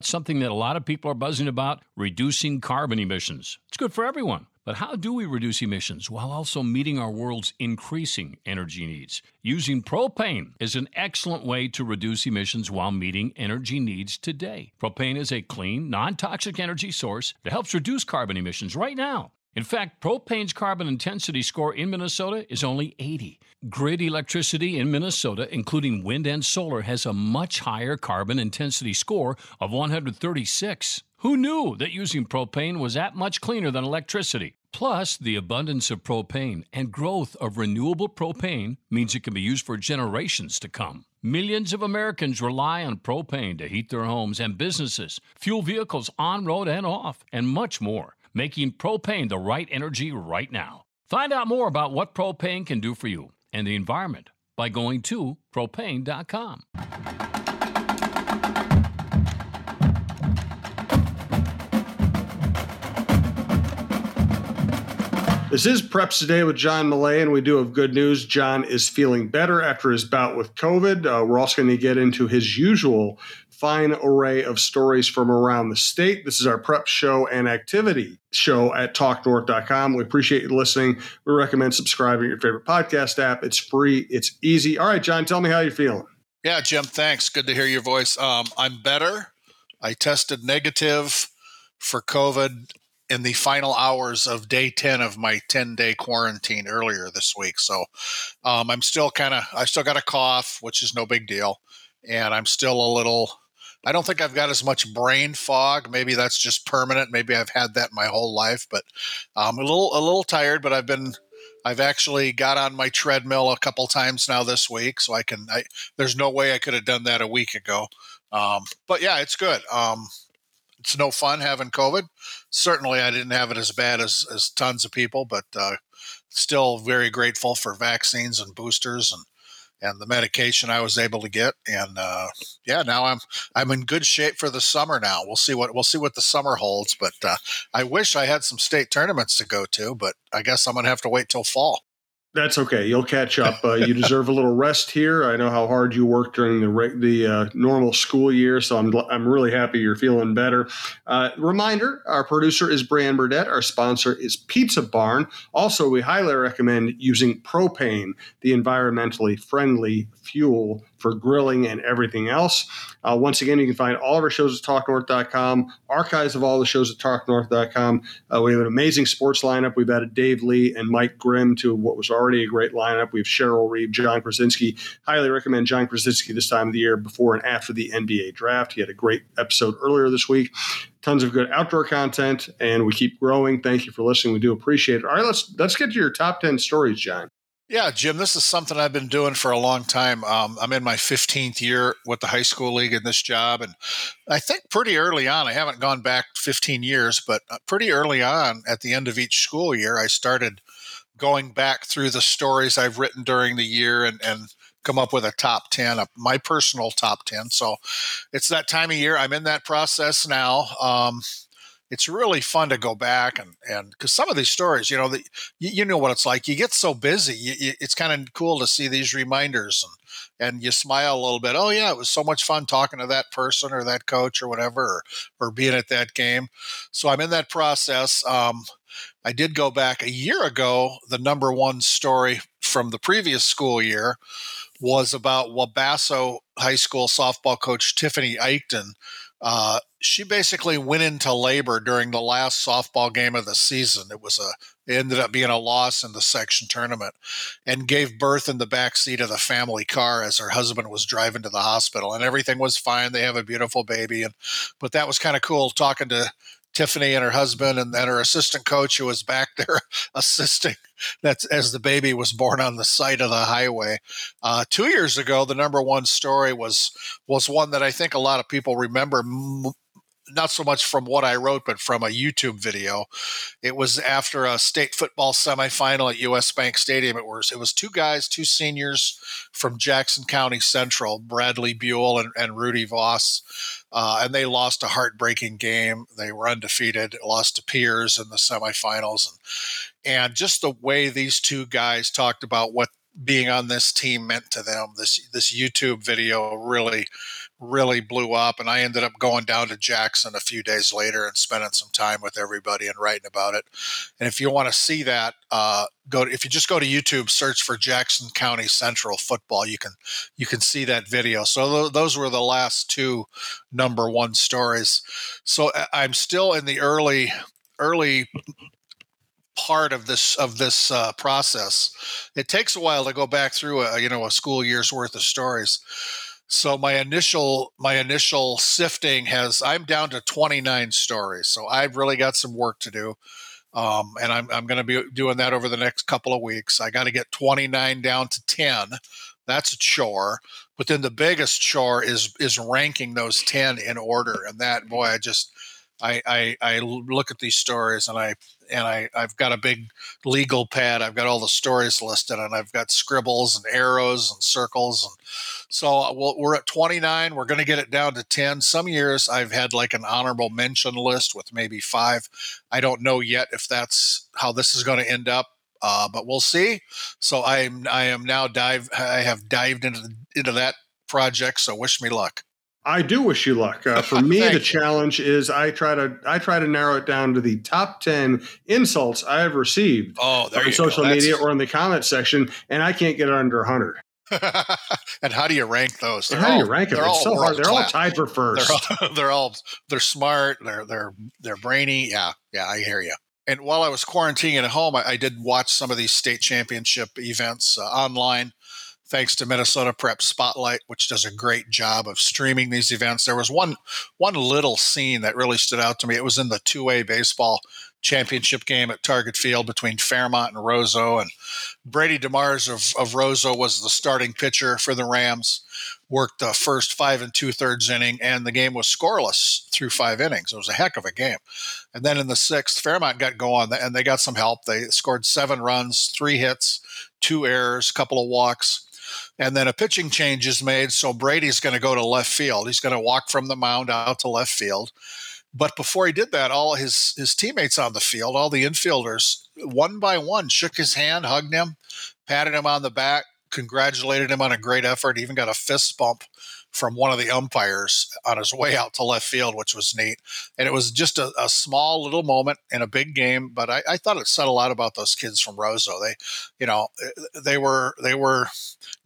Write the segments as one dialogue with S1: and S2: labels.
S1: Something that a lot of people are buzzing about reducing carbon emissions. It's good for everyone. But how do we reduce emissions while also meeting our world's increasing energy needs? Using propane is an excellent way to reduce emissions while meeting energy needs today. Propane is a clean, non toxic energy source that helps reduce carbon emissions right now. In fact, propane's carbon intensity score in Minnesota is only 80. Grid electricity in Minnesota, including wind and solar, has a much higher carbon intensity score of 136. Who knew that using propane was that much cleaner than electricity? Plus, the abundance of propane and growth of renewable propane means it can be used for generations to come. Millions of Americans rely on propane to heat their homes and businesses, fuel vehicles on road and off, and much more, making propane the right energy right now. Find out more about what propane can do for you and the environment by going to propane.com.
S2: This is Preps Today with John Millea, and we do have good news. John is feeling better after his bout with COVID. Uh, we're also going to get into his usual fine array of stories from around the state. This is our prep show and activity show at talknorth.com. We appreciate you listening. We recommend subscribing to your favorite podcast app. It's free, it's easy. All right, John, tell me how you're feeling.
S3: Yeah, Jim, thanks. Good to hear your voice. Um, I'm better. I tested negative for COVID in the final hours of day 10 of my 10 day quarantine earlier this week. So um, I'm still kind of, I still got a cough, which is no big deal. And I'm still a little, I don't think I've got as much brain fog. Maybe that's just permanent. Maybe I've had that my whole life, but I'm a little, a little tired, but I've been, I've actually got on my treadmill a couple times now this week. So I can, I, there's no way I could have done that a week ago. Um, but yeah, it's good. Um, it's no fun having COVID. Certainly, I didn't have it as bad as, as tons of people, but uh, still very grateful for vaccines and boosters and and the medication I was able to get. And uh, yeah, now I'm I'm in good shape for the summer. Now we'll see what we'll see what the summer holds. But uh, I wish I had some state tournaments to go to, but I guess I'm gonna have to wait till fall.
S2: That's okay. You'll catch up. Uh, you deserve a little rest here. I know how hard you worked during the the uh, normal school year, so I'm I'm really happy you're feeling better. Uh, reminder: Our producer is Brian Burdett. Our sponsor is Pizza Barn. Also, we highly recommend using propane, the environmentally friendly fuel for grilling and everything else. Uh, once again, you can find all of our shows at talknorth.com, archives of all the shows at talknorth.com. Uh, we have an amazing sports lineup. We've added Dave Lee and Mike Grimm to what was already a great lineup. We have Cheryl Reeve, Jon Krawczynski. Highly recommend Jon Krawczynski this time of the year before and after the NBA draft. He had a great episode earlier this week tons of good outdoor content and we keep growing thank you for listening we do appreciate it all right let's let's get to your top 10 stories john
S3: yeah, Jim, this is something I've been doing for a long time. Um, I'm in my 15th year with the high school league in this job. And I think pretty early on, I haven't gone back 15 years, but uh, pretty early on at the end of each school year, I started going back through the stories I've written during the year and, and come up with a top 10, my personal top 10. So it's that time of year. I'm in that process now. Um, it's really fun to go back and and because some of these stories, you know, the, you, you, know what it's like. You get so busy, you, you, it's kind of cool to see these reminders and and you smile a little bit. Oh yeah, it was so much fun talking to that person or that coach or whatever, or, or being at that game. So I'm in that process. Um, I did go back a year ago. The number one story from the previous school year was about Wabasso High School softball coach Tiffany Eichten uh, she basically went into labor during the last softball game of the season. It was a it ended up being a loss in the section tournament, and gave birth in the back seat of the family car as her husband was driving to the hospital, and everything was fine. They have a beautiful baby, and but that was kind of cool talking to Tiffany and her husband and then her assistant coach who was back there assisting that's as the baby was born on the side of the highway. Uh, two years ago, the number one story was was one that I think a lot of people remember not so much from what I wrote, but from a YouTube video. It was after a state football semifinal at US Bank Stadium. It was it was two guys, two seniors from Jackson County Central, Bradley Buell and, and Rudy Voss. Uh, and they lost a heartbreaking game. They were undefeated, lost to Pierz in the semifinals, and and just the way these two guys talked about what being on this team meant to them. This this YouTube video really really blew up. And I ended up going down to Jackson a few days later and spending some time with everybody and writing about it. And if you want to see that, uh, go to, if you just go to YouTube, search for Jackson County Central football, you can you can see that video. So th- those were the last two number one stories. So uh, I'm still in the early early part of this of this uh, process. It takes a while to go back through a you know a school year's worth of stories. So my initial my initial sifting has I'm down to 29 stories. So I've really got some work to do. Um, and I'm, I'm going to be doing that over the next couple of weeks. I got to get 29 down to 10. That's a chore. But then the biggest chore is is ranking those 10 in order. And that boy, I just I, I, I look at these stories and I and I I've got a big legal pad. I've got all the stories listed and I've got scribbles and arrows and circles and so uh, we we are at 29. We're going to get it down to 10. Some years I've had like an honorable mention list with maybe five. I don't know yet if that's how this is going to end up. Uh, but we'll see. So I'm I am now dive I have dived into into that project. So wish me luck.
S2: I do wish you luck. Uh, for me, the challenge is I try to I try to narrow it down to the top ten insults I have received
S3: oh,
S2: on social go. media or in the comment section, and I can't get it under hundred.
S3: and how do you rank those?
S2: how all, do you rank them? It's so hard. They're all tied for first.
S3: They're all, they're all they're smart. They're they're they're brainy. Yeah, yeah, I hear you. And while I was quarantining at home, I, I did watch some of these state championship events uh, online thanks to Minnesota Prep Spotlight, which does a great job of streaming these events. There was one one little scene that really stood out to me. It was in the two way baseball championship game at Target Field between Fairmont and Roseau, and Brady DeMars of, of Roseau was the starting pitcher for the Rams. Worked the first five and two thirds inning, and the game was scoreless through five innings. It was a heck of a game. And then in the sixth, Fairmont got going, and they got some help. They scored seven runs, three hits, two errors, a couple of walks and then a pitching change is made. So Brady's going to go to left field. He's going to walk from the mound out to left field. But before he did that, all his his teammates on the field, all the infielders, one by one, shook his hand, hugged him, patted him on the back, congratulated him on a great effort, even got a fist bump from one of the umpires on his way out to left field, which was neat. And it was just a, a small little moment in a big game, but I, I, thought it said a lot about those kids from Roseau. They, you know, they were they were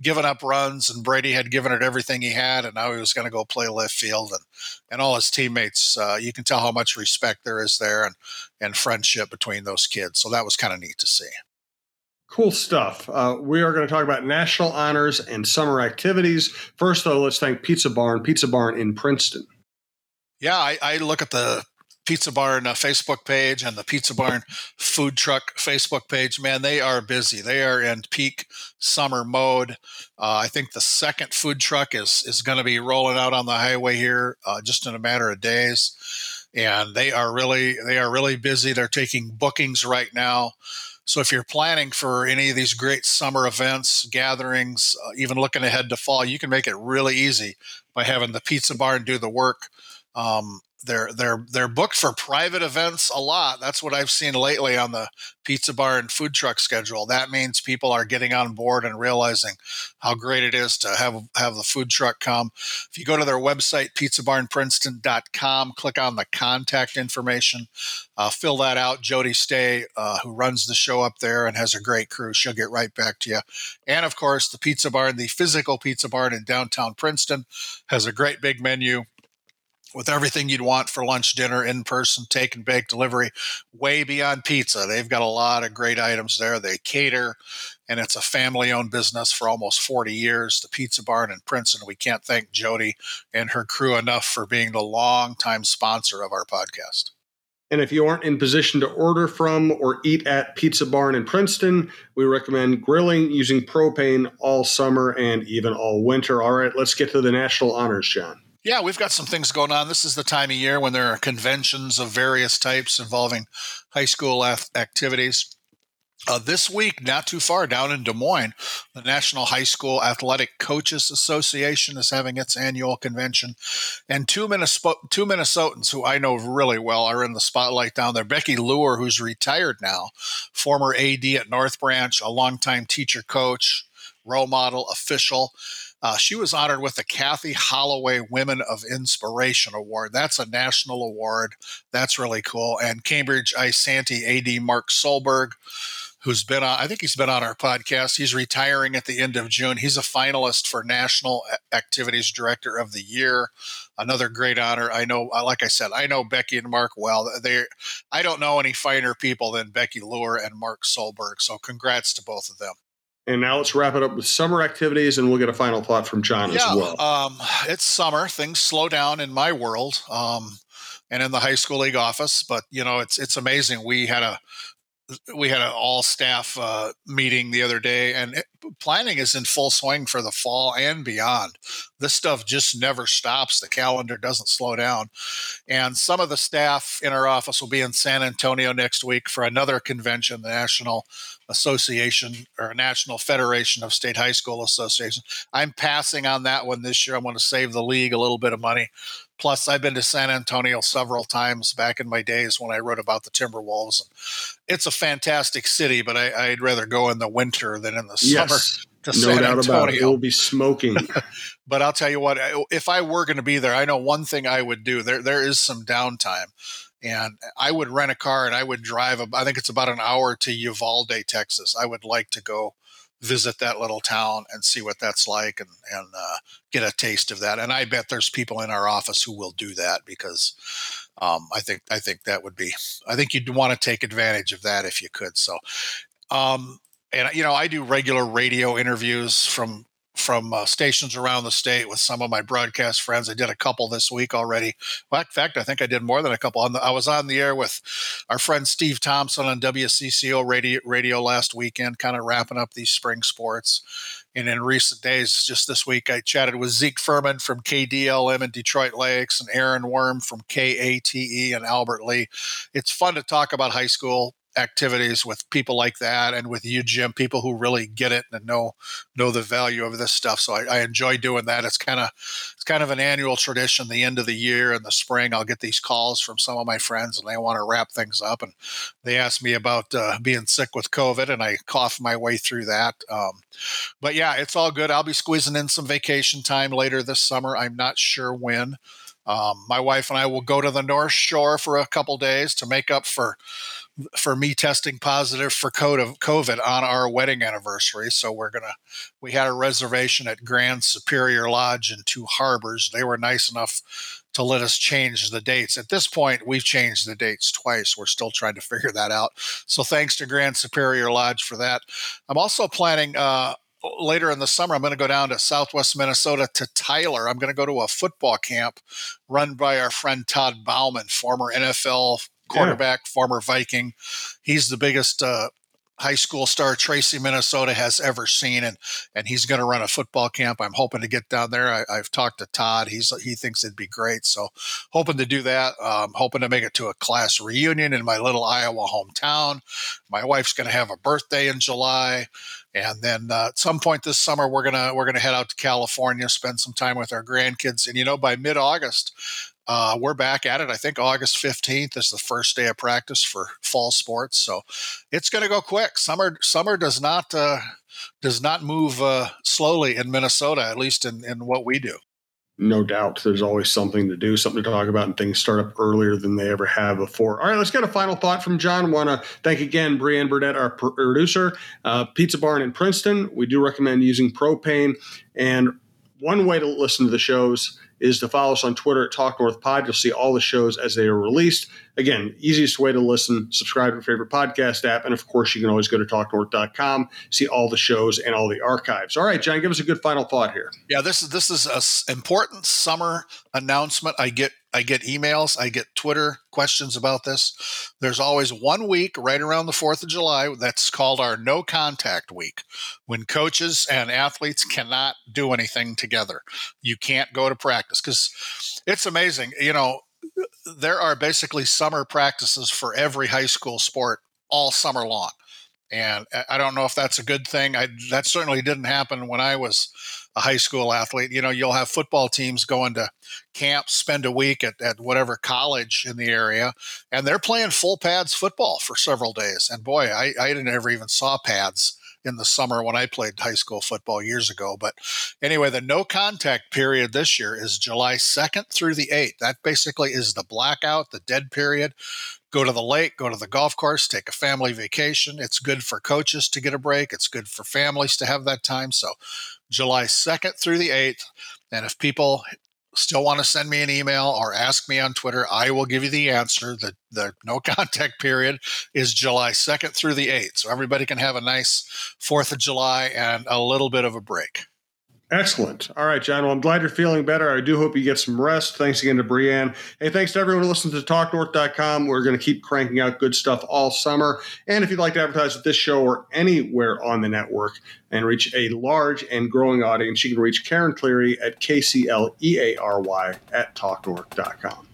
S3: giving up runs, and Brady had given it everything he had, and now he was going to go play left field, and and all his teammates. Uh, you can tell how much respect there is there, and and friendship between those kids. So that was kind of neat to see.
S2: Cool stuff. Uh, we are going to talk about national honors and summer activities. First, though, let's thank Pizza Barn, Pizza Barn in Princeton.
S3: Yeah, I, I look at the Pizza Barn uh, Facebook page and the Pizza Barn food truck Facebook page. Man, they are busy. They are in peak summer mode. Uh, I think the second food truck is is going to be rolling out on the highway here uh, just in a matter of days, and they are really they are really busy. They're taking bookings right now. So if you're planning for any of these great summer events, gatherings, uh, even looking ahead to fall, you can make it really easy by having the pizza barn do the work. Um, they're they're they're booked for private events a lot. That's what I've seen lately on the pizza barn food truck schedule. That means people are getting on board and realizing how great it is to have have the food truck come. If you go to their website pizzabarnprinceton.com, click on the contact information, uh, fill that out. Jody Stay, uh, who runs the show up there and has a great crew, she'll get right back to you. And of course, the pizza barn, the physical pizza barn in downtown Princeton, has a great big menu with everything you'd want for lunch, dinner, in person, take and bake delivery, way beyond pizza. They've got a lot of great items there. They cater, and it's a family owned business for almost 40 years. The Pizza Barn in Princeton. We can't thank Jody and her crew enough for being the long-time sponsor of our podcast.
S2: And if you aren't in position to order from or eat at Pizza Barn in Princeton, we recommend grilling using propane all summer and even all winter. All right, let's get to the national honors, John.
S3: Yeah, we've got some things going on. This is the time of year when there are conventions of various types involving high school activities. Uh, this week, not too far down in Des Moines, the National High School Athletic Coaches Association is having its annual convention. And two, two Minnesotans who I know really well are in the spotlight down there. Becky Luer, who's retired now, former AD at North Branch, a longtime teacher coach, role model, official Uh, she was honored with the Kathy Holloway Women of Inspiration Award. That's a national award. That's really cool. And Cambridge Isanti AD Mark Solberg who's been on, I think he's been on our podcast. He's retiring at the end of June. He's a finalist for National Activities Director of the Year. Another great honor. I know, uh, like I said, I know Becky and Mark well. They, I don't know any finer people than Becky Luer and Mark Solberg. So congrats to both of them.
S2: And now let's wrap it up with summer activities, and we'll get a final thought from John
S3: yeah,
S2: as well.
S3: Um, it's summer; things slow down in my world, um, and in the high school league office. But you know, it's it's amazing. We had a we had an all staff uh, meeting the other day, and it, planning is in full swing for the fall and beyond. This stuff just never stops. The calendar doesn't slow down. And some of the staff in our office will be in San Antonio next week for another convention, the National Association or National Federation of State High School Associations. I'm passing on that one this year. I want to save the league a little bit of money. Plus, I've been to San Antonio several times back in my days when I wrote about the Timberwolves. It's a fantastic city, but I, would rather go in the winter than in the yes, summer. To no San doubt Antonio. about
S2: it. It will be smoking.
S3: but I'll tell you what, if I were going to be there, I know one thing I would do. There, there is some downtime and I would rent a car and I would drive. I think it's about an hour to Uvalde, Texas. I would like to go visit that little town and see what that's like and and uh, get a taste of that. And I bet there's people in our office who will do that because um, I think I think that would be I think you'd want to take advantage of that if you could. So. Um, and you know, I do regular radio interviews from from uh, stations around the state with some of my broadcast friends. I did a couple this week already. Well, in fact, I think I did more than a couple. The, I was on the air with our friend Steve Thompson on WCCO radio, radio last weekend, kind of wrapping up these spring sports. And in recent days, just this week, I chatted with Zeke Furman from KDLM in Detroit Lakes and Aaron Worm from KATE and Albert Lea. It's fun to talk about high school activities with people like that and with you jim people who really get it and know know the value of this stuff. So i, I enjoy doing that. It's kind of it's kind of an annual tradition the end of the year in the spring i'll get these calls from some of my friends and they want to wrap things up and they ask me about uh, being sick with covid and i cough my way through that um, but yeah it's all good. I'll be squeezing in some vacation time later this summer. I'm not sure when. Um, my wife and I will go to the North Shore for a couple days to make up for for me testing positive for COVID on our wedding anniversary. So we're gonna we had a reservation at Grand Superior Lodge in Two Harbors. They were nice enough to let us change the dates. At this point, we've changed the dates twice. We're still trying to figure that out. So thanks to Grand Superior Lodge for that. I'm also planning uh, later in the summer, I'm going to go down to Southwest Minnesota to Tyler. I'm going to go to a football camp run by our friend Todd Bouman, former NFL quarterback, yeah. former Viking. He's the biggest uh, high school star Tracy, Minnesota has ever seen, and and he's going to run a football camp. I'm hoping to get down there. I, have talked to Todd. He's he thinks it'd be great. So hoping to do that. Um, hoping to make it to a class reunion in my little Iowa hometown. My wife's going to have a birthday in July. And then uh, at some point this summer, we're gonna we're gonna head out to California, spend some time with our grandkids, and you know, by mid August, uh, we're back at it. I think August 15th is the first day of practice for fall sports. So it's going to go quick. Summer summer does not uh, does not move uh, slowly in Minnesota, at least in, in what we do.
S2: No doubt. There's always something to do, something to talk about, and things start up earlier than they ever have before. All right, let's get a final thought from John. Want to thank again Brianne Burnett, our producer, uh, Pizza Barn in Princeton. We do recommend using propane. And one way to listen to the shows is to follow us on Twitter at Talk North Pod. You'll see all the shows as they are released. Again, easiest way to listen, subscribe to your favorite podcast app. And of course, you can always go to talknorth.com, see all the shows and all the archives. All right, John, give us a good final thought here.
S3: Yeah, this is this is an important summer announcement. I get I get emails, I get Twitter questions about this. There's always one week right around the 4th of July that's called our no contact week when coaches and athletes cannot do anything together. You can't go to practice because it's amazing. You know, there are basically summer practices for every high school sport all summer long. And uh, I don't know if that's a good thing. I, that certainly didn't happen when I was a high school athlete. You know, you'll have football teams going to camps, spend a week at, at whatever college in the area, and they're playing full pads football for several days. And boy, I, I never even saw pads in the summer when I played high school football years ago. But anyway, the no contact period this year is July 2nd through the 8th. That basically is the blackout, the dead period. Go to the lake, go to the golf course, take a family vacation. It's good for coaches to get a break. It's good for families to have that time. So, July 2nd through the 8th. And if people still want to send me an email or ask me on Twitter, I will give you the answer. The the no contact period is July 2nd through the 8th. So everybody can have a nice 4th of July and a little bit of a break.
S2: Excellent. All right, John. Well, I'm glad you're feeling better. I do hope you get some rest. Thanks again to Brianne. Hey, thanks to everyone who listens to TalkNorth.com. We're going to keep cranking out good stuff all summer. And if you'd like to advertise with this show or anywhere on the network and reach a large and growing audience, you can reach Karen Cleary at KCLEARY at TalkNorth.com.